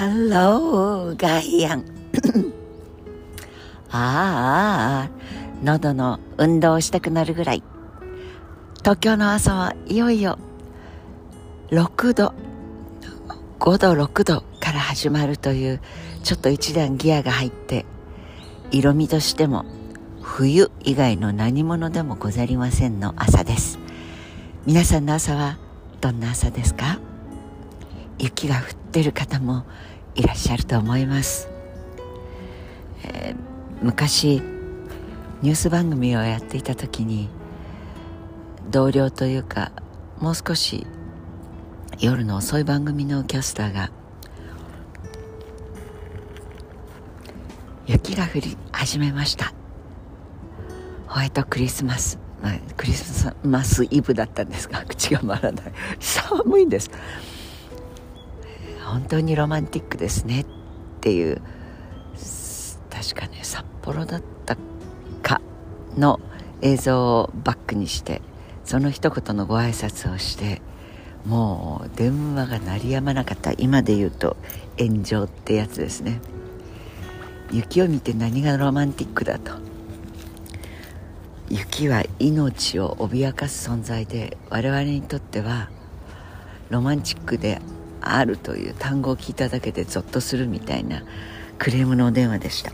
ハローガイアン。ああ喉の運動をしたくなるぐらい。東京の朝はいよいよ6度5度6度から始まるというちょっと一段ギアが入って色味としても冬以外の何者でもござりませんの朝です。皆さんの朝はどんな朝ですか？雪が降ってる方もいらっしゃると思います、えー、昔ニュース番組をやっていた時に同僚というかもう少し夜の遅い番組のキャスターが雪が降り始めました。ホワイトクリスマス、まあ、クリスマスイブだったんですが口が回らない。寒いんです。本当にロマンティックですね。っていう。確かね札幌だったかの映像をバックにしてその一言のご挨拶をしてもう電話が鳴りやまなかった今で言うと炎上ってやつですね。雪を見て何がロマンティックだと。雪は命を脅かす存在で我々にとってはロマンチックであるという単語を聞いただけでゾッとするみたいなクレームのお電話でした。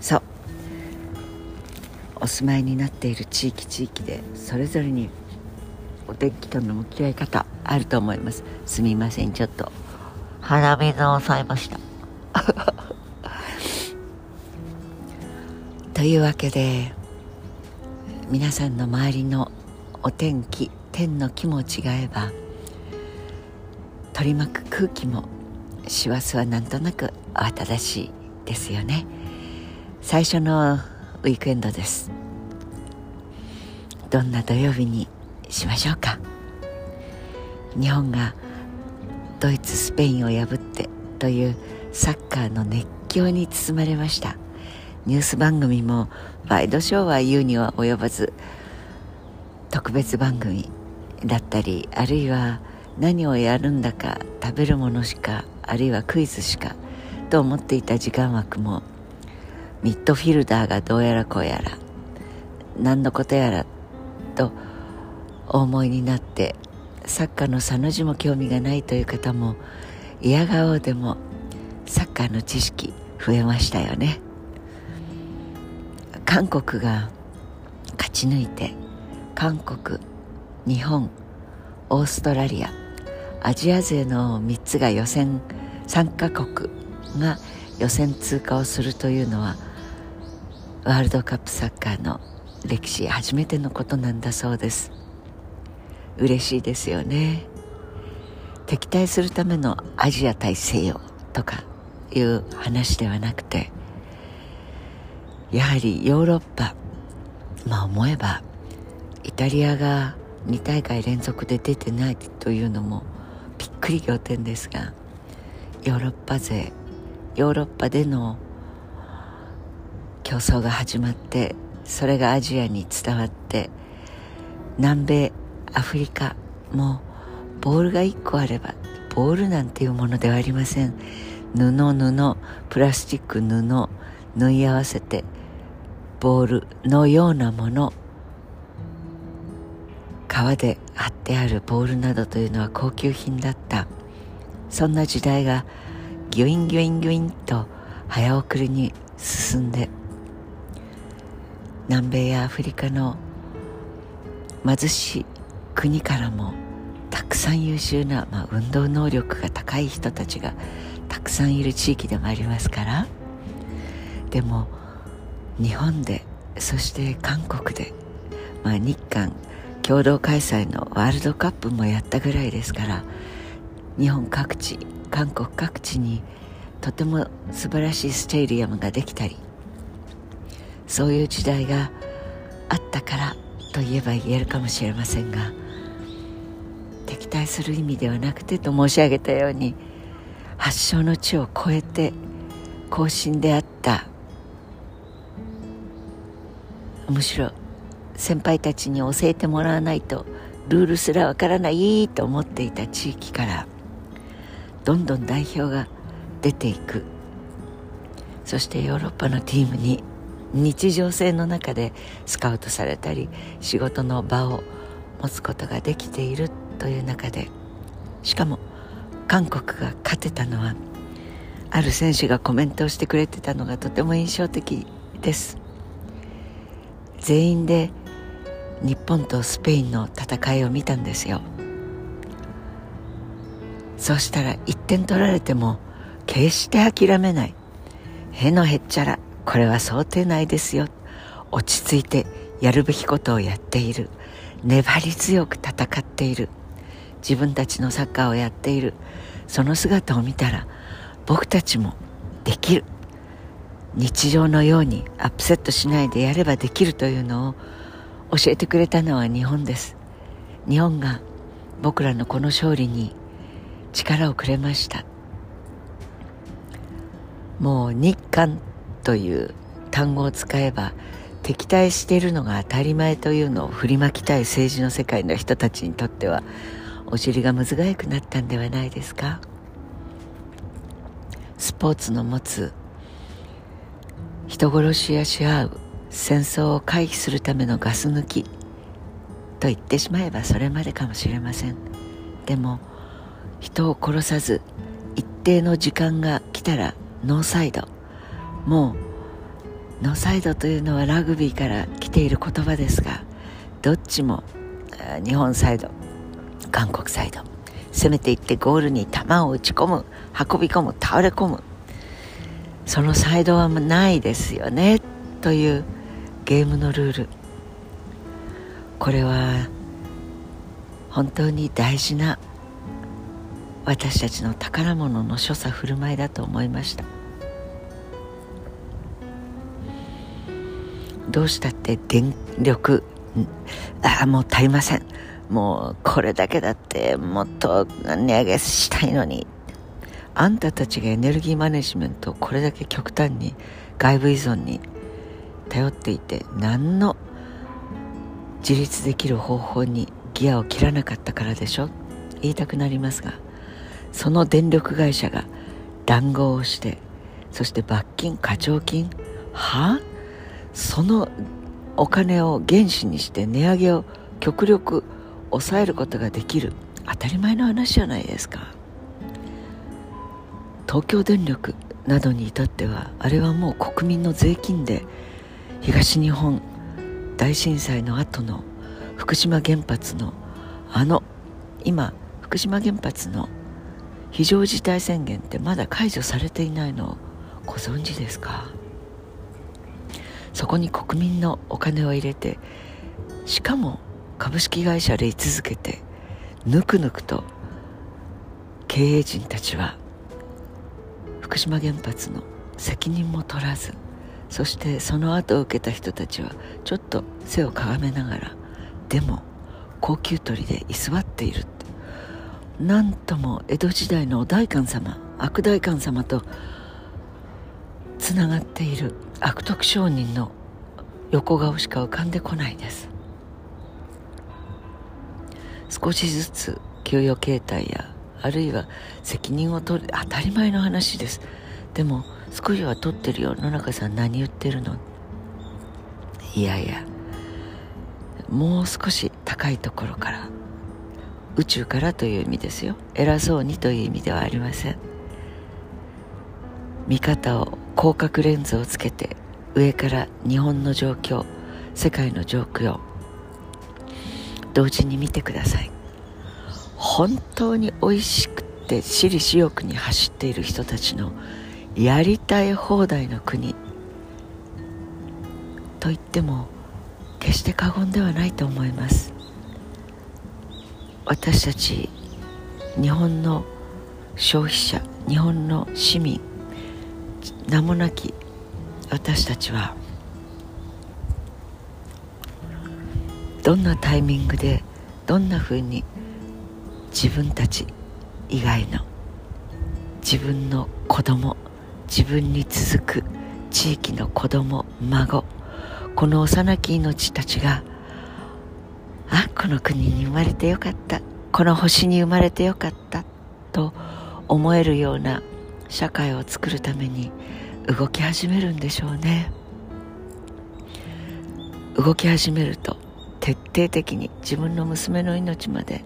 そう。お住まいになっている地域地域でそれぞれにお天気との向き合い方あると思います。すみませんちょっと。鼻水を抑えました。というわけで皆さんの周りのお天気天の気も違えば取り巻く空気も師走はなんとなく慌ただしいですよね。最初のウィークエンドです。どんな土曜日にしましょうか。日本がドイツスペインを破ってというサッカーの熱狂に包まれました。ニュース番組もワイドショーは言うには及ばず特別番組だったりあるいは何をやるんだか食べるものしかあるいはクイズしかと思っていた時間枠もミッドフィルダーがどうやらこうやら何のことやらとお思いになってサッカーのさの字も興味がないという方も嫌顔でもサッカーの知識増えましたよね。韓国が勝ち抜いて韓国日本オーストラリアアジア勢の3つが予選3カ国が予選通過をするというのはワールドカップサッカーの歴史初めてのことなんだそうです。嬉しいですよね。敵対するためのアジア大西洋とかいう話ではなくてやはりヨーロッパまあ思えばイタリアが2大会連続で出てないというのもびっくり仰天ですがヨーロッパ勢ヨーロッパでの競争が始まってそれがアジアに伝わって南米アフリカもボールが1個あればボールなんていうものではありません。布布プラスチック布縫い合わせてボールのようなもの革で貼ってあるボールなどというのは高級品だった。そんな時代がギュインギュインギュインと早送りに進んで南米やアフリカの貧しい国からもたくさん優秀な、まあ、運動能力が高い人たちがたくさんいる地域でもありますから。でも日本でそして韓国で、まあ、日韓共同開催のワールドカップもやったぐらいですから日本各地韓国各地にとても素晴らしいステディアムができたりそういう時代があったからと言えば言えるかもしれませんが敵対する意味ではなくてと申し上げたように発祥の地を超えて更新であったむしろ先輩たちに教えてもらわないとルールすらわからないと思っていた地域からどんどん代表が出ていく。そしてヨーロッパのチームに日常性の中でスカウトされたり仕事の場を持つことができているという中でしかも韓国が勝てたのはある選手がコメントをしてくれてたのがとても印象的です。全員で日本とスペインの戦いを見たんですよ。そうしたら1点取られても決して諦めない。へのへっちゃらこれは想定内ですよ。落ち着いてやるべきことをやっている。粘り強く戦っている。自分たちのサッカーをやっている。その姿を見たら僕たちもできる。日常のようにアップセットしないでやればできるというのを教えてくれたのは日本です。日本が僕らのこの勝利に力をくれました。もう日韓という単語を使えば敵対しているのが当たり前というのを振りまきたい政治の世界の人たちにとってはお尻がむずがゆくなったんではないですか？スポーツの持つ人殺しやし合う戦争を回避するためのガス抜きと言ってしまえばそれまでかもしれません。でも人を殺さず一定の時間が来たらノーサイド。もうノーサイドというのはラグビーから来ている言葉ですがどっちも日本サイド韓国サイド。攻めていってゴールに球を打ち込む運び込む倒れ込む。そのサイドはないですよね。というゲームのルール。これは本当に大事な私たちの宝物の所作振る舞いだと思いました。どうしたって電力ああもう足りません。もうこれだけだってもっと値上げしたいのに。あんたたちがエネルギーマネジメントをこれだけ極端に外部依存に頼っていて何の自立できる方法にギアを切らなかったからでしょ？言いたくなりますがその電力会社が談合をしてそして罰金課徴金は？あそのお金を原資にして値上げを極力抑えることができる当たり前の話じゃないですか。東京電力などに至ってはあれはもう国民の税金で東日本大震災の後の福島原発のあの今福島原発の非常事態宣言ってまだ解除されていないのをご存知ですか？そこに国民のお金を入れてしかも株式会社で居続けてぬくぬくと経営陣たちは福島原発の責任も取らずそしてその後を受けた人たちはちょっと背をかがめながらでも高級鳥で居座っているなんとも江戸時代のお代官様悪代官様とつながっている悪徳商人の横顔しか浮かんでこないです。少しずつ給与形態やあるいは責任を取る当たり前の話です。でも少しは取ってるよ。野中さん何言ってるの？いやいやもう少し高いところから宇宙からという意味ですよ。偉そうにという意味ではありません。見方を広角レンズをつけて上から日本の状況世界の状況同時に見てください。本当に美味しくて私利私欲に走っている人たちのやりたい放題の国。と言っても決して過言ではないと思います。私たち日本の消費者日本の市民名もなき私たちはどんなタイミングでどんなふうに自分たち以外の自分の子供自分に続く地域の子供孫この幼き命たちがあこの国に生まれてよかった。この星に生まれてよかったと思えるような社会を作るために動き始めるんでしょうね。動き始めると徹底的に自分の娘の命まで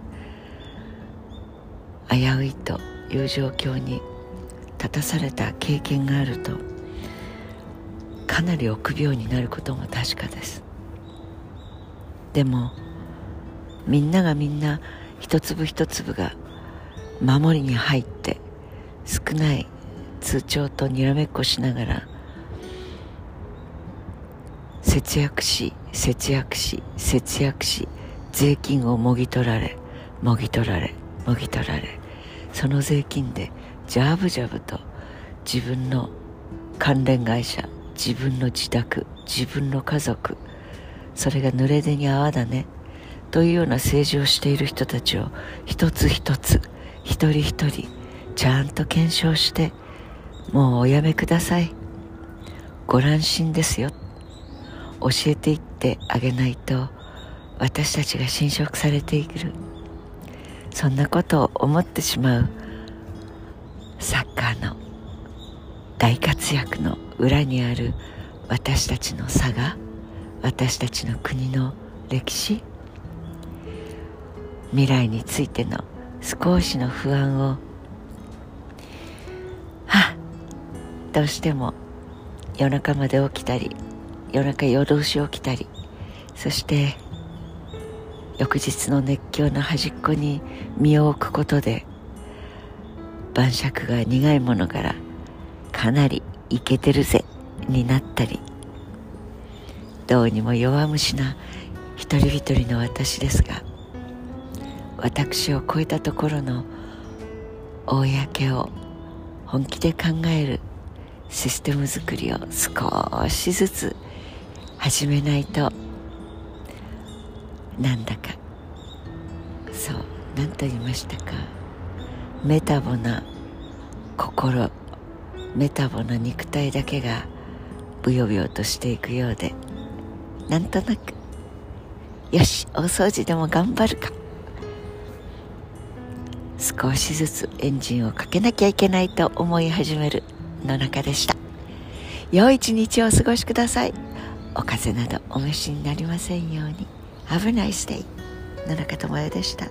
危ういという状況に立たされた経験があるとかなり臆病になることも確かです。でもみんながみんな一粒一粒が守りに入って少ない通帳とにらめっこしながら節約し節約し節約し税金をもぎ取られもぎ取られもぎ取られその税金でジャブジャブと自分の関連会社自分の自宅自分の家族それが濡れ手に泡だねというような政治をしている人たちを一つ一つ一人一人ちゃんと検証してもうおやめください。ご乱心ですよ。教えていってあげないと私たちが侵食されているそんなことを思ってしまう。サッカーの大活躍の裏にある私たちの差が私たちの国の歴史未来についての少しの不安をはどうしても夜中まで起きたり夜中夜通し起きたりそして翌日の熱狂の端っこに身を置くことで晩酌が苦いものからかなりイケてるぜになったり。どうにも弱虫な一人一人の私ですが私を超えたところの公を本気で考えるシステム作りを少しずつ始めないとなんだかそう何と言いましたか。メタボな心メタボな肉体だけがブヨブヨとしていくようでなんとなくよし大掃除でも頑張るか。少しずつエンジンをかけなきゃいけないと思い始めるの中でした。良い一日をお過ごしください。お風邪などお召しになりませんように。Have a nice day 野中智也でした。